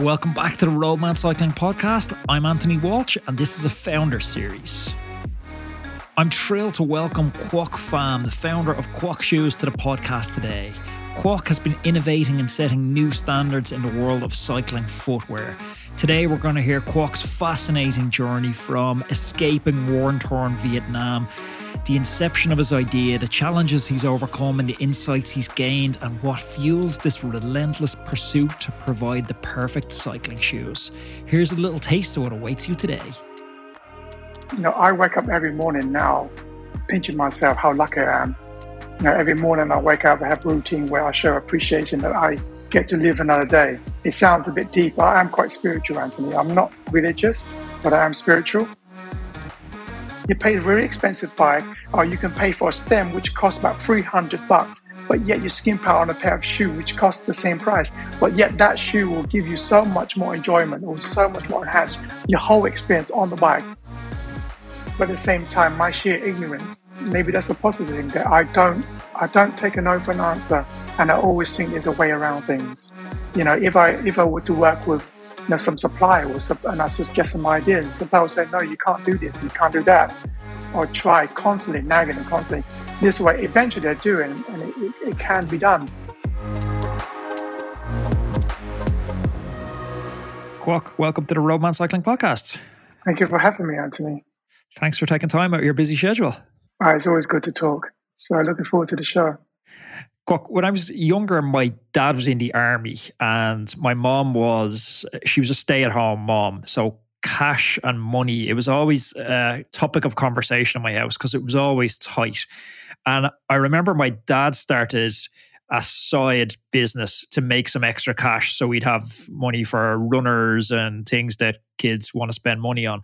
Welcome back to the Roadman Cycling Podcast. I'm Anthony Walsh, and this is a founder series. I'm thrilled to welcome Quoc Pham, the founder of Quoc Shoes, to the podcast today. Quoc has been innovating and setting new standards in the world of cycling footwear. Today, we're going to hear Quoc's fascinating journey from escaping war torn Vietnam, the inception of his idea, the challenges he's overcome, and the insights he's gained, and what fuels this relentless pursuit to provide the perfect cycling shoes. Here's a little taste of what awaits you today. You know, I wake up every morning now pinching myself how lucky I am you know, every morning I wake up, I have a routine where I show appreciation that I get to live another day. It sounds a bit deep. I am quite spiritual, Anthony. I'm not religious, but I am spiritual. You pay a very expensive bike, or you can pay for a stem which costs about 300 bucks, but yet you skim out on a pair of shoes which costs the same price. But yet that shoe will give you so much more enjoyment or so much more enhance your whole experience on the bike but at the same time, my sheer ignorance, maybe that's a positive thing that I don't, I don't take a no for an answer, and I always think there's a way around things. You know, if I if I were to work with you know, some supplier or some, and I suggest some ideas, the supplier will say, no, you can't do this, you can't do that, or try constantly nagging and constantly. This way, eventually they do, and, and it, it, it can be done. Quoc, welcome to the Roadman Cycling Podcast. Thank you for having me, Anthony. Thanks for taking time out of your busy schedule. Uh, it's always good to talk. So looking forward to the show. When I was younger, my dad was in the army, and my mom was she was a stay at home mom. So cash and money, it was always a topic of conversation in my house because it was always tight. And I remember my dad started a side business to make some extra cash so we'd have money for runners and things that kids want to spend money on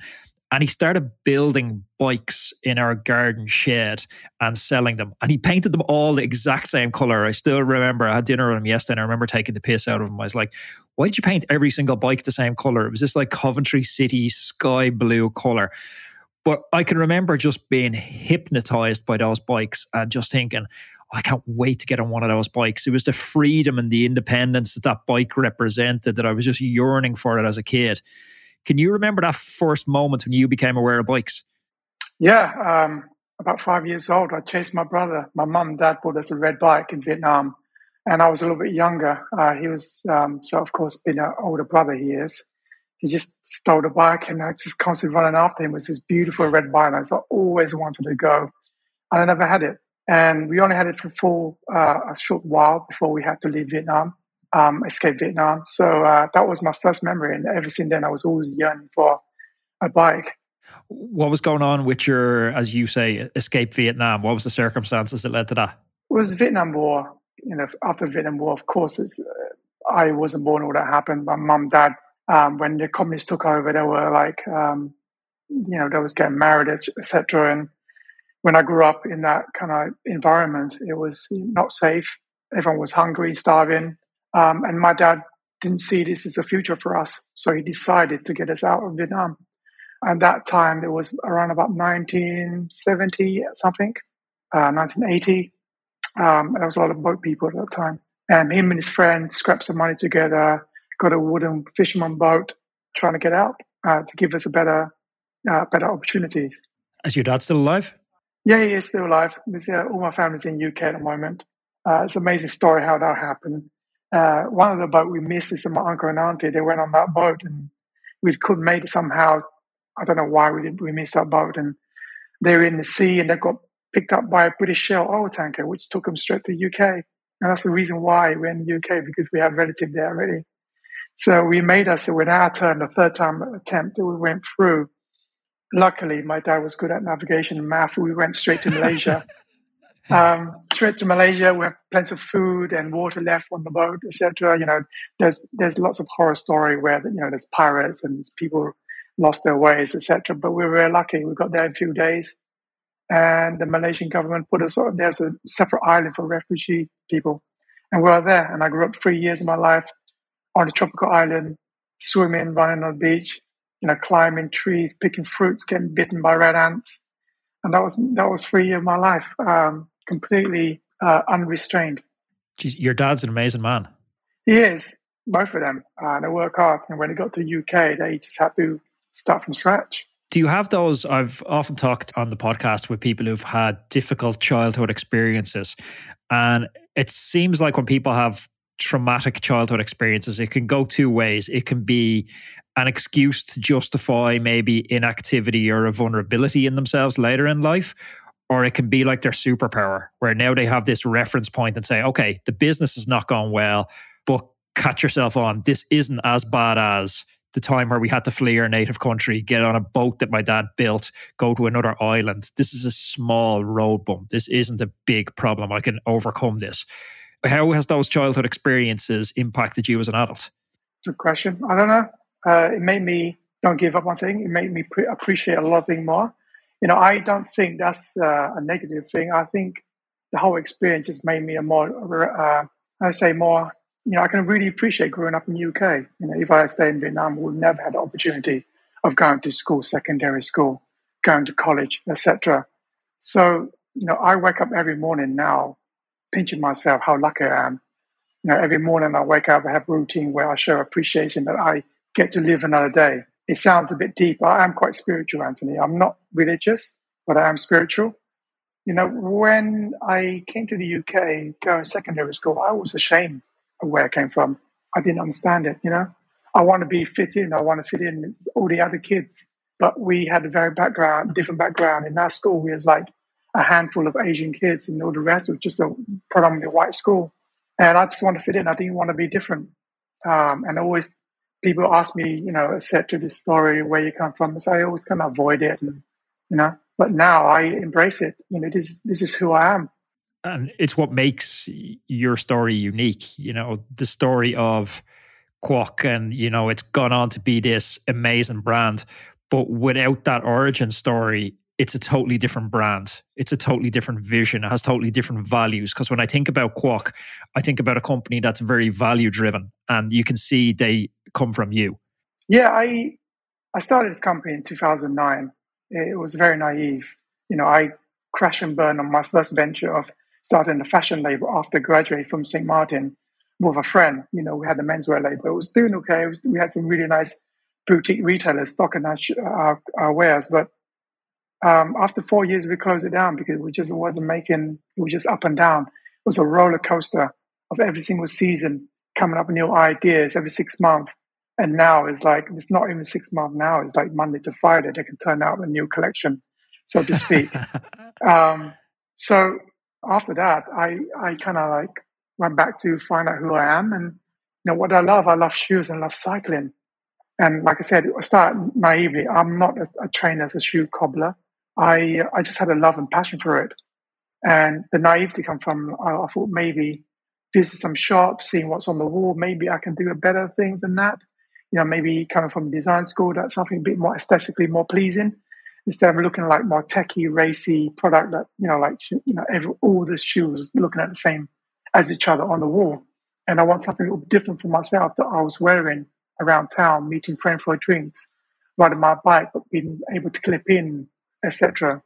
and he started building bikes in our garden shed and selling them. And he painted them all the exact same color. I still remember I had dinner with him yesterday and I remember taking the piss out of him. I was like, why did you paint every single bike the same color? It was just like Coventry City sky blue color. But I can remember just being hypnotized by those bikes and just thinking, I can't wait to get on one of those bikes. It was the freedom and the independence that that bike represented that I was just yearning for it as a kid. Can you remember that first moment when you became aware of bikes? Yeah, um, about five years old, I chased my brother. My mum and dad bought us a red bike in Vietnam, and I was a little bit younger. Uh, he was, um, so of course, being an older brother, he is. He just stole the bike, and I just constantly running after him. It was this beautiful red bike. And I always wanted to go, and I never had it. And we only had it for full, uh, a short while before we had to leave Vietnam um, escape Vietnam. So uh, that was my first memory, and ever since then, I was always yearning for a bike. What was going on with your, as you say, escape Vietnam? What was the circumstances that led to that? It was Vietnam War. You know, after Vietnam War, of course, uh, I wasn't born when that happened. My mum, dad, um, when the communists took over, they were like, um, you know, they was getting married, etc. And when I grew up in that kind of environment, it was not safe. Everyone was hungry, starving. Um, and my dad didn't see this as a future for us. So he decided to get us out of Vietnam. And that time, it was around about 1970 something, uh, 1980. Um, there was a lot of boat people at that time. And him and his friend scrapped some money together, got a wooden fisherman boat, trying to get out uh, to give us a better, uh, better opportunities. Is your dad still alive? Yeah, he is still alive. Uh, all my family's in UK at the moment. Uh, it's an amazing story how that happened uh, one of the boat we missed is my uncle and auntie. They went on that boat and we couldn't make it somehow. I don't know why we did, we missed that boat. And they were in the sea and they got picked up by a British Shell oil tanker, which took them straight to the UK. And that's the reason why we're in the UK because we have relatives there already. So we made us so with our turn, the third time attempt that we went through. Luckily, my dad was good at navigation and math. We went straight to Malaysia. um, straight to Malaysia. We have plenty of food and water left on the boat, etc. You know, there's there's lots of horror story where you know there's pirates and people lost their ways, etc. But we were very lucky. We got there in a few days, and the Malaysian government put us. on. There's a separate island for refugee people, and we were there. And I grew up three years of my life on a tropical island, swimming, running on the beach, you know, climbing trees, picking fruits, getting bitten by red ants. And that was that was three years of my life. Um, completely uh, unrestrained. Jeez, your dad's an amazing man. He is. both of them. Uh, they work hard. And when they got to UK, they just had to start from scratch. Do you have those? I've often talked on the podcast with people who've had difficult childhood experiences. And it seems like when people have traumatic childhood experiences, it can go two ways. It can be an excuse to justify maybe inactivity or a vulnerability in themselves later in life, or it can be like their superpower, where now they have this reference point and say, okay, the business is not going well, but catch yourself on. This isn't as bad as the time where we had to flee our native country, get on a boat that my dad built, go to another island. This is a small road bump. This isn't a big problem. I can overcome this. How has those childhood experiences impacted you as an adult? Good question. I don't know. Uh, it made me don't give up on things. It made me pre- appreciate a lot of things more. You know, I don't think that's uh, a negative thing. I think the whole experience just made me a more, uh, I say, more. You know, I can really appreciate growing up in the UK. You know, if I stayed in Vietnam, we would never had the opportunity of going to school, secondary school, going to college, etc. So, you know, I wake up every morning now, pinching myself how lucky I am. You know, every morning I wake up, I have a routine where I show appreciation that I get to live another day. It sounds a bit deep. I am quite spiritual, Anthony. I'm not religious, but I am spiritual. You know, when I came to the UK, going secondary school, I was ashamed of where I came from. I didn't understand it, you know. I want to be fit in. I want to fit in with all the other kids. But we had a very background, different background. In our school, we was like a handful of Asian kids, and all the rest was just a predominantly white school. And I just want to fit in. I didn't want to be different. Um, and I always people ask me, you know, set to this story, where you come from. So I always kind of avoid it, and, you know. But now I embrace it. You know, this this is who I am. And it's what makes your story unique. You know, the story of Quoc, and you know, it's gone on to be this amazing brand. But without that origin story, it's a totally different brand. It's a totally different vision. It has totally different values. Because when I think about Quoc, I think about a company that's very value driven, and you can see they come from you. Yeah, I I started this company in 2009. It was very naive. You know, I crash and burn on my first venture of starting a fashion label after graduating from St. Martin with a friend. You know, we had a menswear label. It was doing okay. Was, we had some really nice boutique retailers stocking our, our, our wares, but um, after four years, we closed it down because we just wasn't making. It was just up and down. It was a roller coaster of every single season, coming up with new ideas every six months. And now it's like it's not even six months now. It's like Monday to Friday. They can turn out a new collection, so to speak. um, so after that, I I kind of like went back to find out who I am and you know what I love. I love shoes and love cycling. And like I said, I start naively. I'm not a, a trainer as a shoe cobbler. I I just had a love and passion for it, and the naivety come from I, I thought maybe visit some shops, seeing what's on the wall. Maybe I can do a better thing than that. You know, maybe coming from design school, that's something a bit more aesthetically more pleasing instead of looking like more techy, racy product that you know, like you know, every, all the shoes looking at the same as each other on the wall. And I want something a little different for myself that I was wearing around town, meeting friends for drinks, riding my bike, but being able to clip in etc.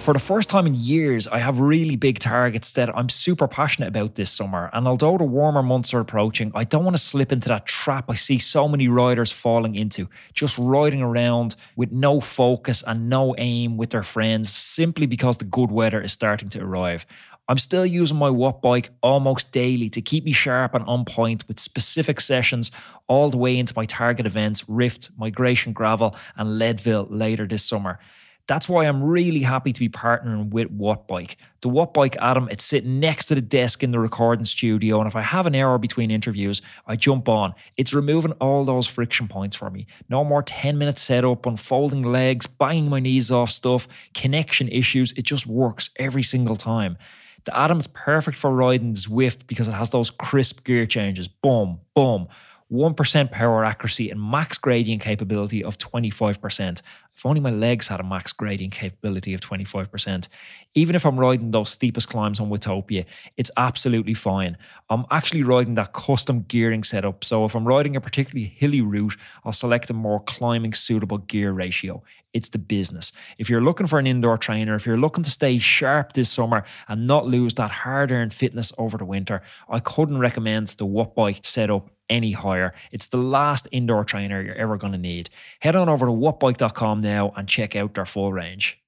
For the first time in years, I have really big targets that I'm super passionate about this summer. And although the warmer months are approaching, I don't want to slip into that trap I see so many riders falling into, just riding around with no focus and no aim with their friends simply because the good weather is starting to arrive. I'm still using my Wattbike almost daily to keep me sharp and on point with specific sessions all the way into my target events, Rift, Migration Gravel, and Leadville later this summer. That's why I'm really happy to be partnering with Wattbike. The Wattbike Atom, it's sitting next to the desk in the recording studio, and if I have an hour between interviews, I jump on. It's removing all those friction points for me. No more 10 minute setup, unfolding legs, banging my knees off stuff, connection issues. It just works every single time. The Atom is perfect for riding Zwift because it has those crisp gear changes. Boom, boom. 1% power accuracy and max gradient capability of 25%. If only my legs had a max gradient capability of 25%. Even if I'm riding those steepest climbs on Watopia, it's absolutely fine. I'm actually riding that custom gearing setup, so if I'm riding a particularly hilly route, I'll select a more climbing suitable gear ratio. It's the business. If you're looking for an indoor trainer, if you're looking to stay sharp this summer and not lose that hard earned fitness over the winter, I couldn't recommend the Wattbike setup any higher. It's the last indoor trainer you're ever going to need. Head on over to wattbike.com now and check out their full range.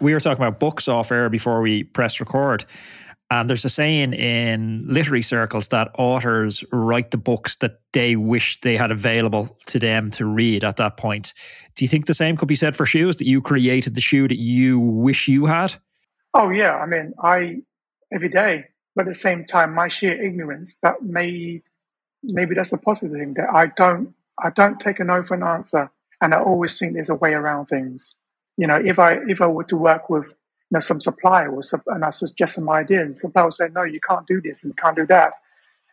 We were talking about books off air before we press record. And there's a saying in literary circles that authors write the books that they wish they had available to them to read at that point. Do you think the same could be said for shoes that you created the shoe that you wish you had? Oh yeah, I mean, I every day, but at the same time, my sheer ignorance that may maybe that's the positive thing that I don't I don't take a no for an answer, and I always think there's a way around things. You know, if I if I were to work with you know, some supplier was, and I suggest some ideas. Supplier will say, no, you can't do this and you can't do that.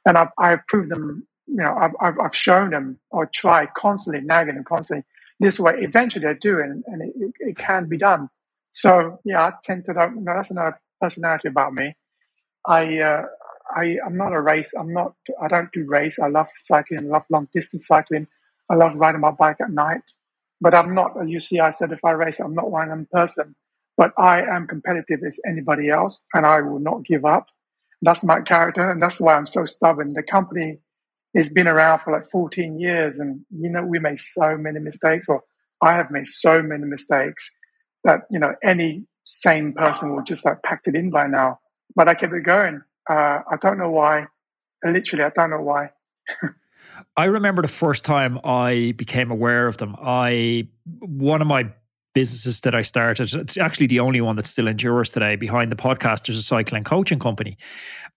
And I've, I've proved them, you know, I've, I've, shown them or tried constantly, nagging them constantly. This way, eventually they do, and, and it, it, can be done. So yeah, I tend to, you know, that's another personality about me. I, uh, I, I'm not a race. I'm not. I don't do race. I love cycling. I love long distance cycling. I love riding my bike at night. But I'm not a UCI certified racer. I'm not one them person. But I am competitive as anybody else, and I will not give up. That's my character, and that's why I'm so stubborn. The company has been around for like 14 years, and you know we made so many mistakes, or I have made so many mistakes that you know any sane person will just like packed it in by now. But I kept it going. Uh, I don't know why. Literally, I don't know why. I remember the first time I became aware of them. I one of my businesses that I started. It's actually the only one that still endures today. Behind the podcast, there's a cycling coaching company.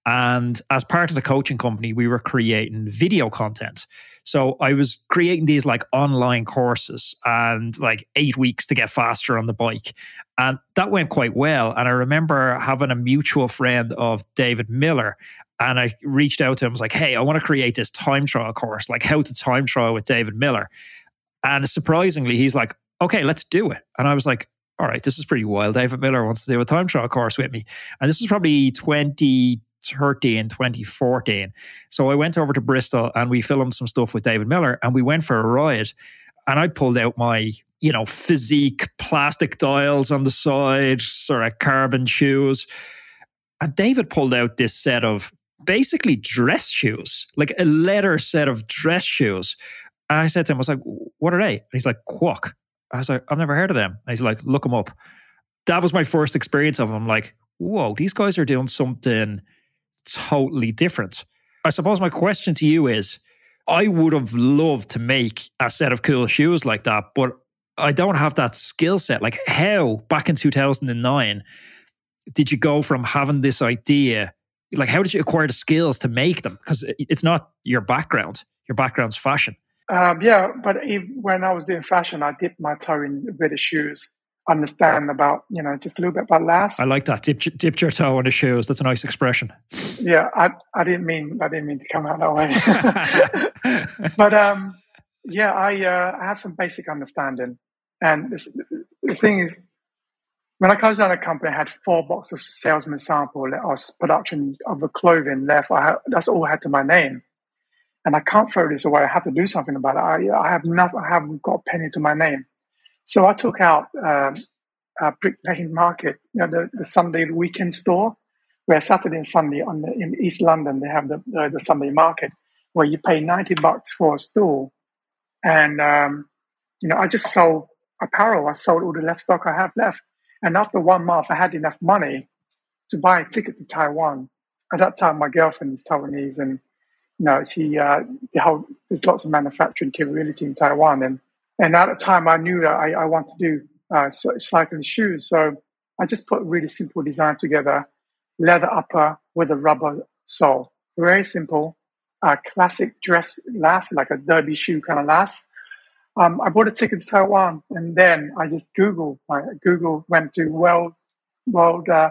And as part of the coaching company, we were creating video content. So I was creating these like online courses and like eight weeks to get faster on the bike. And that went quite well. And I remember having a mutual friend of David Miller. And I reached out to him, was like, hey, I want to create this time trial course, like how to time trial with David Miller. And surprisingly, he's like, okay, let's do it. And I was like, all right, this is pretty wild. David Miller wants to do a time trial course with me. And this was probably 2013, 2014. So I went over to Bristol and we filmed some stuff with David Miller and we went for a ride. And I pulled out my, you know, physique plastic dials on the side, sort of carbon shoes. And David pulled out this set of basically dress shoes, like a leather set of dress shoes. And I said to him, I was like, what are they? And he's like, Quoc. I was like, I've never heard of them. And he's like, look them up. That was my first experience of them. I'm like, whoa, these guys are doing something totally different. I suppose my question to you is I would have loved to make a set of cool shoes like that, but I don't have that skill set. Like, how back in 2009 did you go from having this idea? Like, how did you acquire the skills to make them? Because it's not your background, your background's fashion. Um, yeah, but if, when I was doing fashion, I dipped my toe in a bit of shoes. Understand about you know just a little bit about last. I like that. Dipped, dipped your toe in the shoes. That's a nice expression. Yeah, I I didn't mean I didn't mean to come out that way. but um, yeah, I uh, I have some basic understanding, and this, the thing is, when I closed down a company, I had four boxes of salesman sample or production of the clothing left. I had, that's all I had to my name and I can't throw this away. I have to do something about it. I, I have nothing. I haven't got a penny to my name. So I took out um, a Brick Lane Market, you know, the, the Sunday weekend store, where Saturday and Sunday on the, in East London they have the, the, the Sunday market, where you pay ninety bucks for a store, and um, you know I just sold apparel. I sold all the left stock I have left, and after one month I had enough money to buy a ticket to Taiwan. At that time, my girlfriend is Taiwanese, and you know, she uh, the whole there's lots of manufacturing capability in Taiwan, and and at the time I knew that I, I want to do uh, cycling shoes, so I just put a really simple design together: leather upper with a rubber sole, very simple, uh, classic dress last, like a derby shoe kind of last. Um, I bought a ticket to Taiwan, and then I just Google. I Google went to World World uh,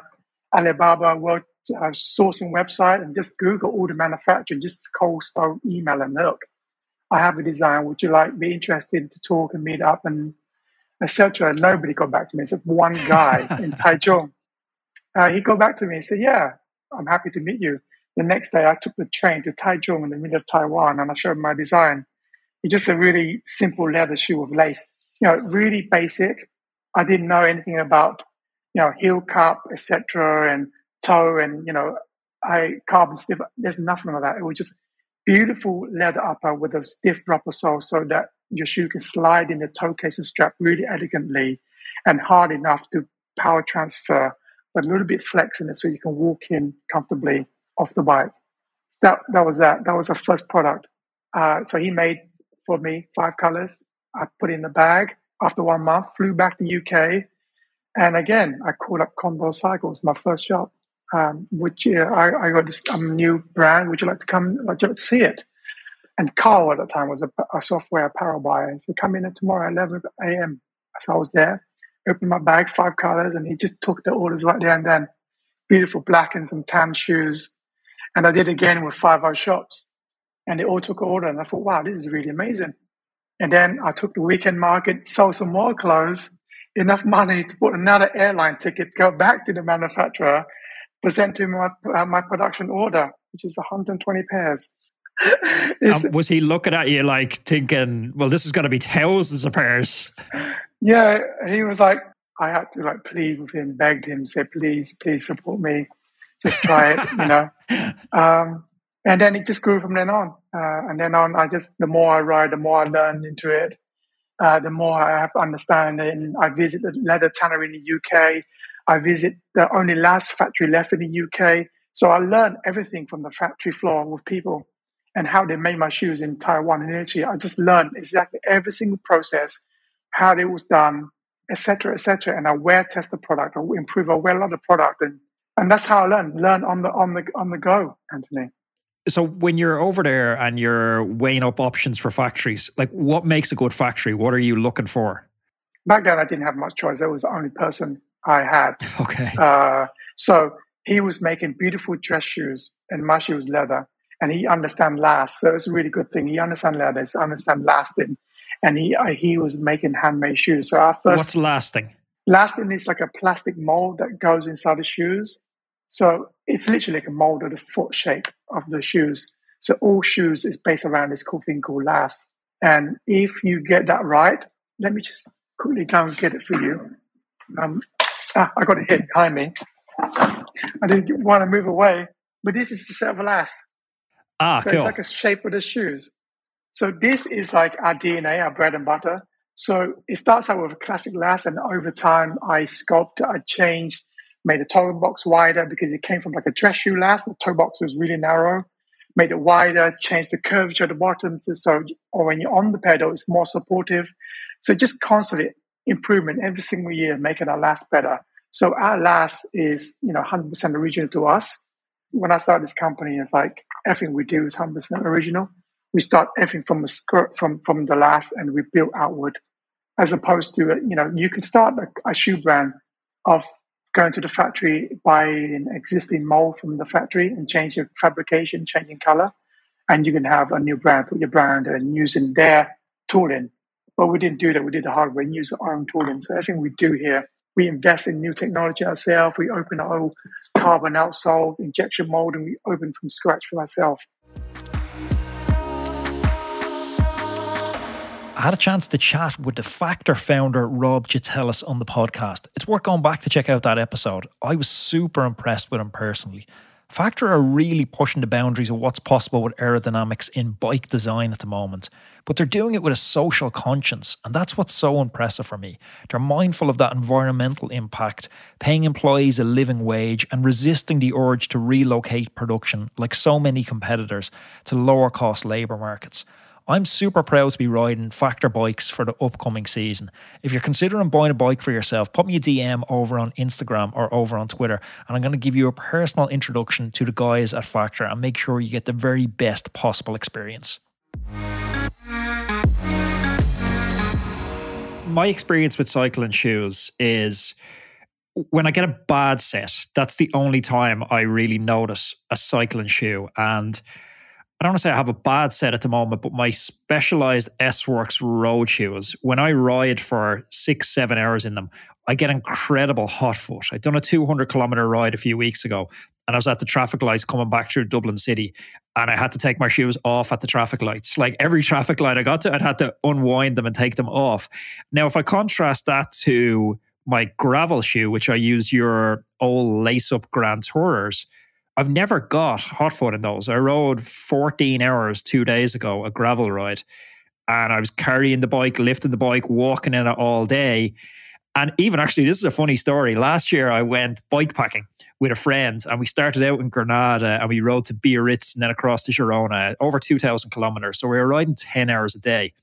Alibaba World uh, sourcing website and just Google all the manufacturer, just cold start email and look. I have a design. Would you like be interested to talk and meet up and etc. Nobody got back to me except one guy in Taichung. Uh, he got back to me and said, "Yeah, I'm happy to meet you." The next day, I took the train to Taichung in the middle of Taiwan, and I showed him my design. It's just a really simple leather shoe with lace. You know, really basic. I didn't know anything about, you know, heel cup, etc., and toe, and you know, I carbon stiff. There's nothing like that. It was just beautiful leather upper with a stiff rubber sole, so that your shoe can slide in the toe case and strap really elegantly, and hard enough to power transfer, but a little bit flex in it so you can walk in comfortably off the bike. That that was that. That was our first product. Uh, so he made for me five colors. I put in the bag. After one month, flew back to UK, and again I called up Condor Cycles, my first shop. Um, which uh, I, I got this um, new brand. Would you like to come? Like to see it? And Carl at the time was a, a software apparel buyer. He said, "Come in tomorrow at 11 a.m." So I was there, opened my bag, five colors, and he just took the orders right there and then. Beautiful black and some tan shoes, and I did again with five other shops and they all took order. And I thought, wow, this is really amazing. And then I took the weekend market, sold some more clothes, enough money to put another airline ticket, go back to the manufacturer, present him my, uh, my production order, which is 120 pairs. um, was he looking at you like thinking, well, this is going to be thousands of pairs? Yeah, he was like, I had to like plead with him, begged him, say, please, please support me. Just try it, you know. Um, and then it just grew from then on. Uh, and then on, I just the more I ride, the more I learn into it. Uh, the more I have understanding. I visit the leather tannery in the UK. I visit the only last factory left in the UK. So I learn everything from the factory floor with people and how they made my shoes in Taiwan and Italy. I just learned exactly every single process, how it was done, etc., etc. And I wear test the product, or improve, or wear the product, and and that's how I learn. Learn on the on the on the go, Anthony. So when you're over there and you're weighing up options for factories, like what makes a good factory? What are you looking for? Back then, I didn't have much choice. I was the only person I had. Okay. Uh, so he was making beautiful dress shoes, and my shoe was leather, and he understand last. So it's a really good thing. He understand leather, he understand lasting, and he uh, he was making handmade shoes. So our first what's lasting? Lasting is like a plastic mold that goes inside the shoes, so it's literally like a mold of the foot shape of the shoes. So all shoes is based around this cool thing called last. And if you get that right, let me just quickly go and get it for you. Um, ah, I got it here behind me. I didn't want to move away, but this is the set of last. Ah, so cool. it's like a shape of the shoes. So this is like our DNA, our bread and butter. So it starts out with a classic last, and over time I sculpted, I changed, made the toe box wider because it came from like a dress shoe last. The toe box was really narrow. Made it wider, changed the curvature at the bottom to so or when you're on the pedal, it's more supportive. So just constantly improvement every single year, making our last better. So our last is you know 100% original to us. When I started this company, it's like everything we do is 100% original. We start everything from the skirt from from the last, and we build outward, as opposed to you know you can start a, a shoe brand of going to the factory, buy an existing mold from the factory and change your fabrication, changing color, and you can have a new brand, put your brand and using their tooling. But we didn't do that. We did the hard way and use our own tooling. So everything we do here, we invest in new technology ourselves. We open our own carbon outsole, injection mold, and we open from scratch for ourselves. I had a chance to chat with the Factor founder, Rob Gitelis, on the podcast. It's worth going back to check out that episode. I was super impressed with him personally. Factor are really pushing the boundaries of what's possible with aerodynamics in bike design at the moment, but they're doing it with a social conscience, and that's what's so impressive for me. They're mindful of that environmental impact, paying employees a living wage, and resisting the urge to relocate production, like so many competitors, to lower cost labour markets. I'm super proud to be riding Factor bikes for the upcoming season. If you're considering buying a bike for yourself, put me a DM over on Instagram or over on Twitter, and I'm going to give you a personal introduction to the guys at Factor and make sure you get the very best possible experience. My experience with cycling shoes is when I get a bad set, that's the only time I really notice a cycling shoe. And I don't want to say I have a bad set at the moment, but my specialized S Works road shoes, when I ride for six, seven hours in them, I get incredible hot foot. I'd done a 200 kilometer ride a few weeks ago, and I was at the traffic lights coming back through Dublin City, and I had to take my shoes off at the traffic lights. Like every traffic light I got to, I'd had to unwind them and take them off. Now, if I contrast that to my gravel shoe, which I use your old lace up Grand Tourers, I've never got hot foot in those. I rode 14 hours two days ago, a gravel ride, and I was carrying the bike, lifting the bike, walking in it all day. And even actually, this is a funny story. Last year, I went bike packing with a friend, and we started out in Granada and we rode to Biarritz and then across to Girona, over 2,000 kilometers. So we were riding 10 hours a day.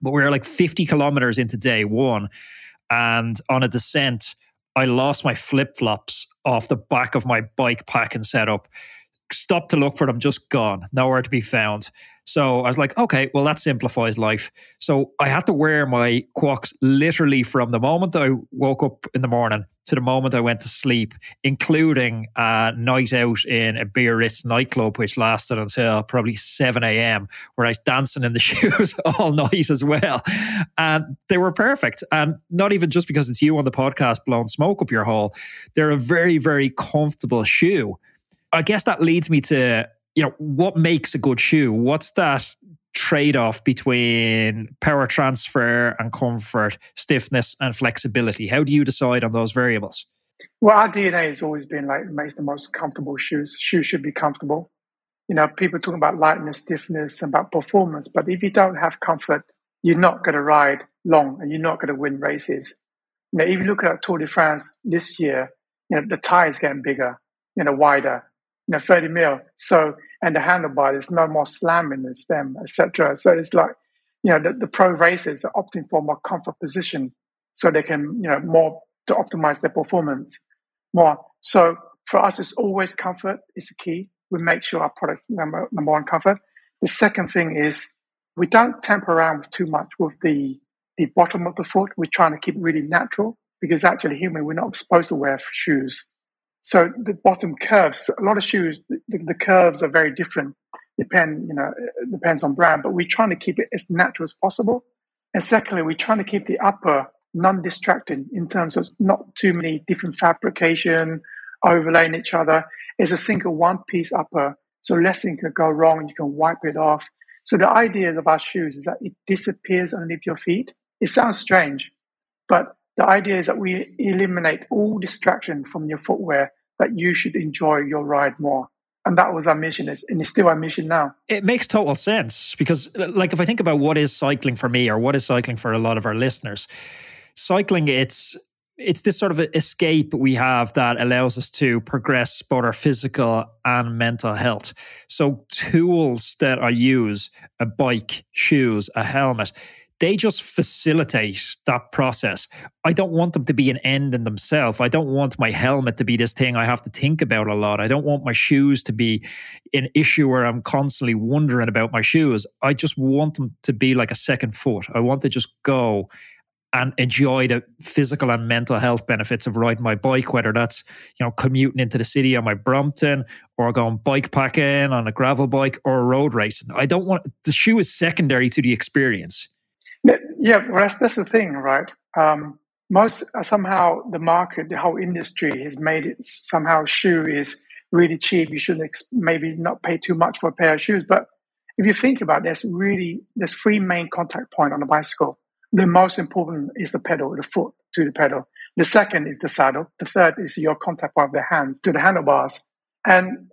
But we were like 50 kilometers into day one. And on a descent, I lost my flip flops off the back of my bike packing setup. Stopped to look for them, just gone, nowhere to be found. So I was like, okay, well, that simplifies life. So I had to wear my Quocs literally from the moment I woke up in the morning to the moment I went to sleep, including a night out in a Biarritz nightclub, which lasted until probably 7 a.m., where I was dancing in the shoes all night as well. And they were perfect. And not even just because it's you on the podcast blowing smoke up your hole, they're a very, very comfortable shoe. I guess that leads me to you know, what makes a good shoe? What's that trade off between power transfer and comfort, stiffness and flexibility? How do you decide on those variables? Well, our DNA has always been like makes the most comfortable shoes. Shoes should be comfortable. You know, people talking about lightness, stiffness, and about performance, but if you don't have comfort, you're not going to ride long and you're not going to win races. You know, if you look at Tour de France this year, you know, the tire is getting bigger, you know, wider you know, 30 mil. So, and the handlebar, there's no more slamming the stem, etc. So it's like, you know, the, the pro racers are opting for more comfort position so they can, you know, more to optimize their performance more. So for us, it's always comfort is the key. We make sure our products number, number one comfort. The second thing is we don't temper around with too much with the the bottom of the foot. We're trying to keep it really natural because actually human, we're not supposed to wear shoes so the bottom curves, a lot of shoes, the, the curves are very different. Depend, you know, depends on brand, but we're trying to keep it as natural as possible. And secondly, we're trying to keep the upper non-distracting in terms of not too many different fabrication overlaying each other. It's a single one-piece upper, so less thing can go wrong and you can wipe it off. So the idea of our shoes is that it disappears underneath your feet. It sounds strange, but the idea is that we eliminate all distraction from your footwear that you should enjoy your ride more. And that was our mission. And it's still our mission now. It makes total sense because like if i think about what is cycling for me or what is cycling for a lot of our listeners cycling it's it's this sort of escape we have that allows us to progress both our physical and mental health. So tools that i use a bike shoes a helmet they just facilitate that process. I don't want them to be an end in themselves. I don't want my helmet to be this thing I have to think about a lot. I don't want my shoes to be an issue where I'm constantly wondering about my shoes. I just want them to be like a second foot. I want to just go and enjoy the physical and mental health benefits of riding my bike, whether that's you know commuting into the city on my Brompton or going bike packing on a gravel bike or road racing. I don't want the shoe is secondary to the experience. Yeah, that's that's the thing, right? Um, most uh, somehow the market, the whole industry has made it somehow shoe is really cheap. You should ex- maybe not pay too much for a pair of shoes. But if you think about it, there's really there's three main contact point on a bicycle. The most important is the pedal, the foot to the pedal. The second is the saddle. The third is your contact point of the hands to the handlebars. And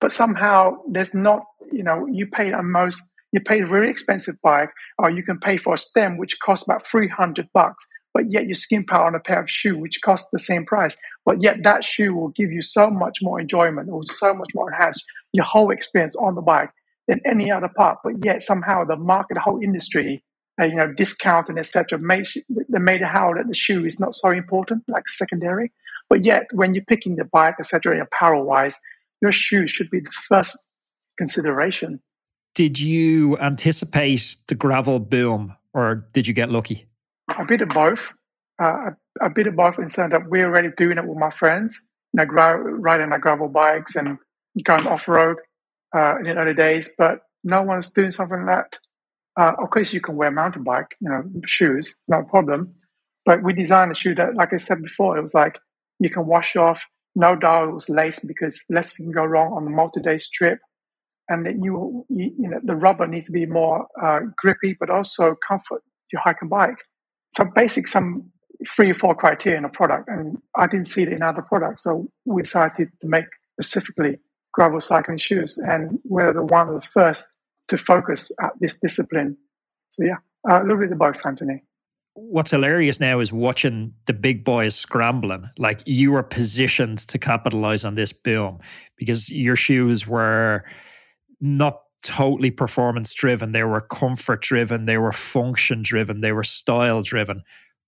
but somehow there's not, you know, you pay the most you pay a very expensive bike, or you can pay for a stem which costs about 300 bucks, but yet you skimp out on a pair of shoe which costs the same price. But yet that shoe will give you so much more enjoyment or so much more enhance your whole experience on the bike than any other part. But yet somehow the market, the whole industry, uh, you know, discounting etc. Made they made how that the shoe is not so important, like secondary. But yet when you're picking the bike, etc., apparel wise, your shoe should be the first consideration. Did you anticipate the gravel boom or did you get lucky? A bit of both. uh, a, a, bit of both in the that we're already doing it with my friends, you gra- riding our gravel bikes and going off road uh, in the early days, but no one's doing something like that. Uh, of course, you can wear mountain bike, you know, shoes, no problem. But we designed a shoe that, like I said before, it was like you can wash off. No doubt it was laced because less can go wrong on a multi-day trip. And that you, you, you know, the rubber needs to be more uh, grippy, but also comfort your hike and bike. So basic, some three or four criteria in a product, and I didn't see it in other products. So we decided to make specifically gravel cycling shoes, and we're the one of the first to focus at this discipline. So yeah, uh, a little bit both, Anthony. What's hilarious now is watching the big boys scrambling. Like you were positioned to capitalize on this boom because your shoes were not totally performance driven. They were comfort driven. They were function driven. They were style driven.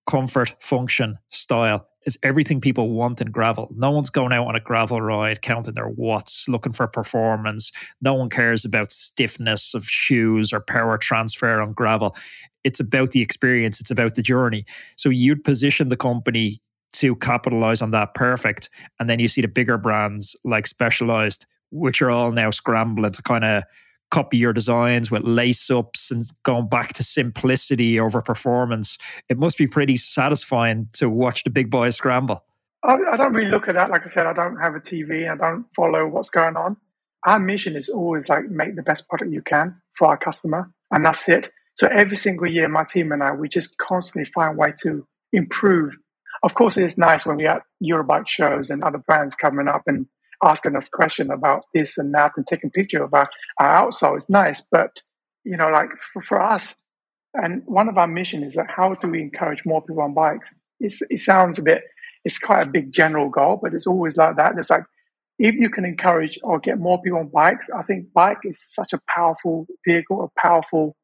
Comfort, function, style is everything people want in gravel. No one's going out on a gravel ride counting their watts, looking for performance. No one cares about stiffness of shoes or power transfer on gravel. It's about the experience, it's about the journey. So you'd position the company to capitalize on that perfect. And then you see the bigger brands like Specialized, which are all now scrambling to kind of copy your designs with lace ups and going back to simplicity over performance. It must be pretty satisfying to watch the big boys scramble. I, don't really look at that. Like I said, I don't have a TV. I don't follow what's going on. Our mission is always like make the best product you can for our customer, and that's it. So every single year, my team and I, we just constantly find way to improve. Of course, it is nice when we have Eurobike shows and other brands coming up and asking us question about this and that and taking picture of our, our outsole is nice. But, you know, like for, for us, and one of our mission is that how do we encourage more people on bikes? It's, it sounds a bit, it's quite a big general goal, but it's always like that. It's like, if you can encourage or get more people on bikes, I think bike is such a powerful vehicle, a powerful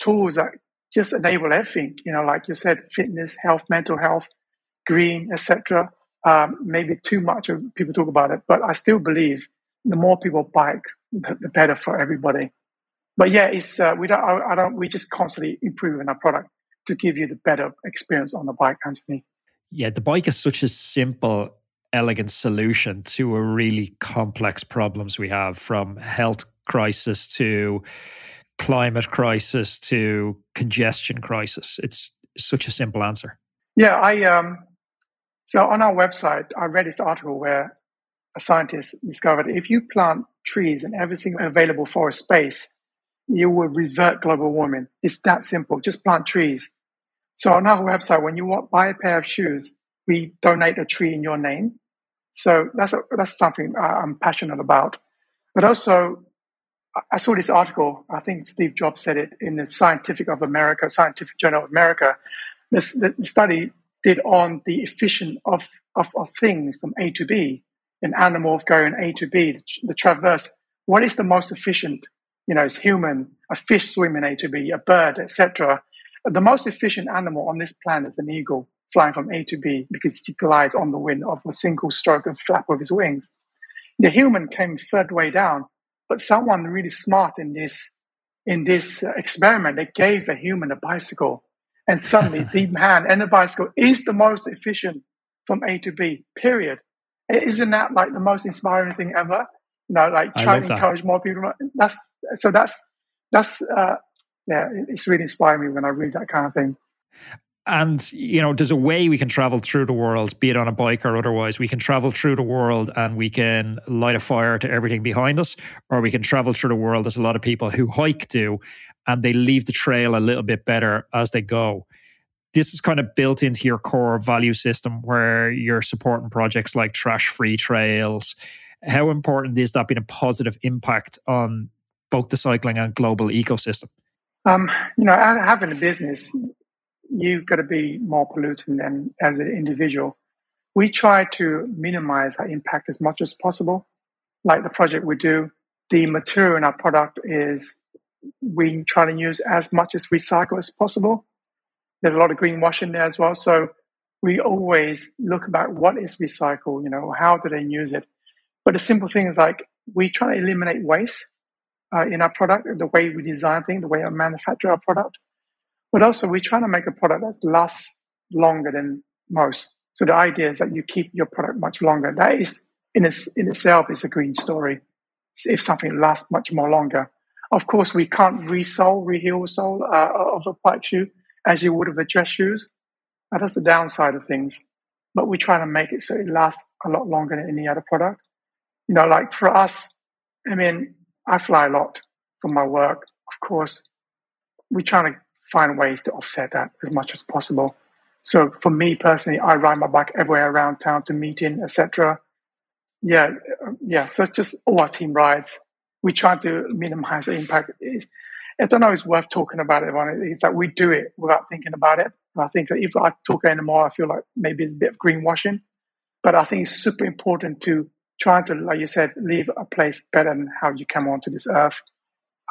tools that just enable everything. You know, like you said, fitness, health, mental health, green, etc. Um, maybe too much of people talk about it, but I still believe the more people bike, the, the better for everybody. But yeah, it's uh, we don't I, I don't we just constantly improving our product to give you the better experience on the bike, Anthony. Yeah, the bike is such a simple, elegant solution to a really complex problems we have, from health crisis to climate crisis to congestion crisis. It's such a simple answer. Yeah, I um, so on our website, I read this article where a scientist discovered if you plant trees in every single available forest space, you will revert global warming. It's that simple. Just plant trees. So on our website, when you buy a pair of shoes, we donate a tree in your name. So that's a, that's something I'm passionate about. But also, I saw this article. I think Steve Jobs said it in the Scientific of America, Scientific Journal of America. This the study did on the efficient of, of, of things from A to B, an animal going A to B, the traverse. What is the most efficient? You know, is human, a fish swimming A to B, a bird, etc. The most efficient animal on this planet is an eagle flying from A to B because he glides on the wind of a single stroke of flap of his wings. The human came third way down, but someone really smart in this in this uh, experiment, they gave a human a bicycle and suddenly, the man and the bicycle is the most efficient from A to B, period. Isn't that like the most inspiring thing ever? You know, like trying to encourage more people. That's so that's that's uh yeah, it's really inspiring me when I read that kind of thing. And, you know, there's a way we can travel through the world, be it on a bike or otherwise. We can travel through the world and we can light a fire to everything behind us, or we can travel through the world, as a lot of people who hike do, and they leave the trail a little bit better as they go. This is kind of built into your core value system where you're supporting projects like trash free trails. How important is that being a positive impact on both the cycling and global ecosystem? Um, you know, having a business, you've got to be more pollutant than as an individual. We try to minimize our impact as much as possible. Like the project we do, the material in our product is we try to use as much as recycle as possible. There's a lot of greenwashing there as well. So we always look about what is recycle, you know, how do they use it? But the simple thing is like we try to eliminate waste uh, in our product, the way we design things, the way we manufacture our product. But also, we're trying to make a product that lasts longer than most. So the idea is that you keep your product much longer. That is in, its, in itself is a green story. If something lasts much more longer, of course we can't resole, reheal sole uh, of a bike shoe as you would of a dress shoes. That's the downside of things. But we try to make it so it lasts a lot longer than any other product. You know, like for us, I mean, I fly a lot for my work. Of course, we're trying to find ways to offset that as much as possible. So for me personally, I ride my bike everywhere around town to meeting, etc. Yeah, yeah. So it's just all our team rides. We try to minimize the impact. It's, I don't know. It's worth talking about it. It's that we do it without thinking about it. And I think if I talk anymore, I feel like maybe it's a bit of greenwashing. But I think it's super important to try to, like you said, leave a place better than how you came onto this earth.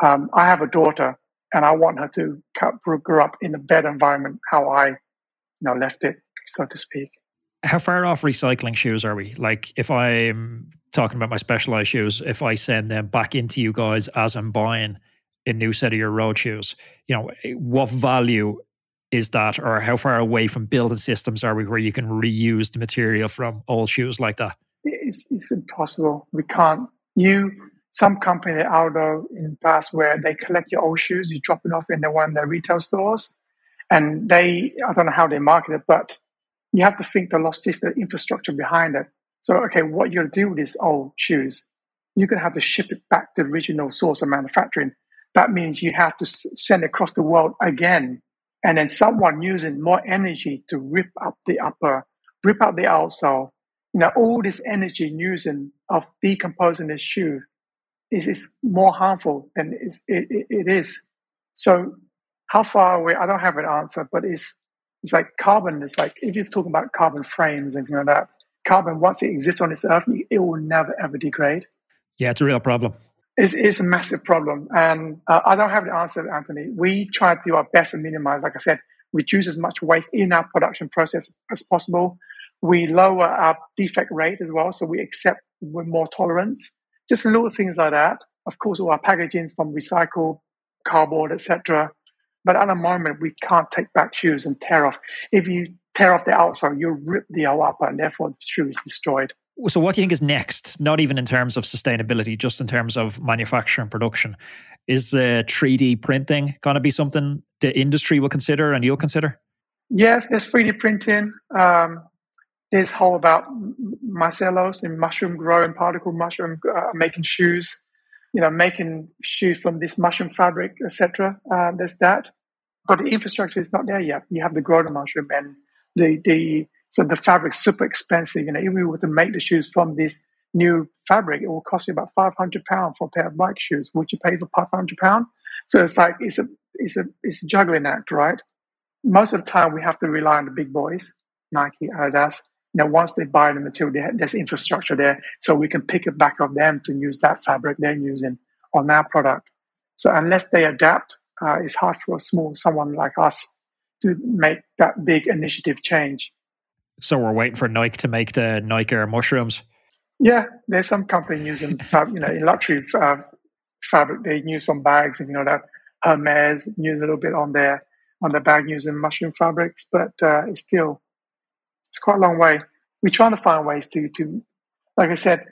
Um, I have a daughter, and I want her to grow up in a better environment how I, you know, left it, so to speak. How far off recycling shoes are we? Like, if I'm talking about my specialized shoes, if I send them back into you guys as I'm buying a new set of your road shoes, you know, eh, what value is that, or how far away from building systems are we where you can reuse the material from old shoes like that? It's, it's impossible. We can't. You some company out of in the past where they collect your old shoes, you drop it off in the one of their retail stores, and they I don't know how they market it, but you have to think the logistic infrastructure behind it. So okay, what you're gonna do with oh, these old shoes? You're gonna have to ship it back to the original source of manufacturing. That means you have to send across the world again, and then someone using more energy to rip up the upper, rip out the outsole. You know, all this energy using of decomposing this shoe is, is more harmful than it, it, it is. So how far away? I don't have an answer, but it's it's like carbon. It's like if you're talking about carbon frames and things like that, carbon once it exists on this earth, it will never ever degrade. Yeah, it's a real problem. It's, it's a massive problem, and uh, I don't have the answer, Anthony. We try to do our best to minimize, like I said, reduce as much waste in our production process as possible. We lower our defect rate as well, so we accept with more tolerance just little things like that. Of course, all our packaging is from recycled cardboard, etc. But at the moment, we can't take back shoes and tear off. If you tear off the outsole, you rip the upper, and therefore the shoe is destroyed. So, what do you think is next? Not even in terms of sustainability, just in terms of manufacturing production. Is the 3D printing going to be something the industry will consider and you'll consider? Yes, there's 3D printing. Um, there's whole about micellose and mushroom growing particle mushroom uh, making shoes you know making shoes from this mushroom fabric etc uh, there's that but the infrastructure is not there yet you have the growing mushroom and the the so the fabric's super expensive you know if we were to make the shoes from this new fabric it will cost you about 500 pounds for a pair of bike shoes. Would you pay for 500 pounds? So it's like it's a it's a it's a juggling act right? Most of the time we have to rely on the big boys nike adidas you know, once they buy the material, there's infrastructure there, so we can pick it back of them to use that fabric they're using on our product. So unless they adapt, uh, it's hard for a small someone like us to make that big initiative change. So we're waiting for Nike to make the Nike Air mushrooms. Yeah, there's some company using fab, you know luxury uh, fabric they use from bags, and you know that Hermes use a little bit on their on their bag using mushroom fabrics, but uh, it's still it's quite a long way. We're trying to find ways to, to, like I said,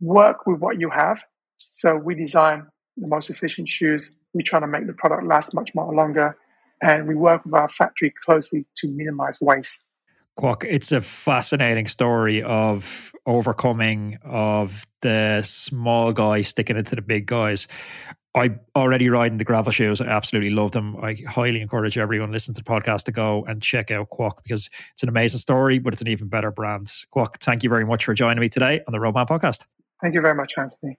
work with what you have. So we design the most efficient shoes. We try to make the product last much more longer, and we work with our factory closely to minimize waste. Quoc, it's a fascinating story of overcoming of the small guy sticking it to the big guys. I already riding the gravel shoes. I absolutely love them. I highly encourage everyone listening to the podcast to go and check out Quoc because it's an amazing story, but it's an even better brand. Quoc, thank you very much for joining me today on the Roadman podcast. Thank you very much, Anthony.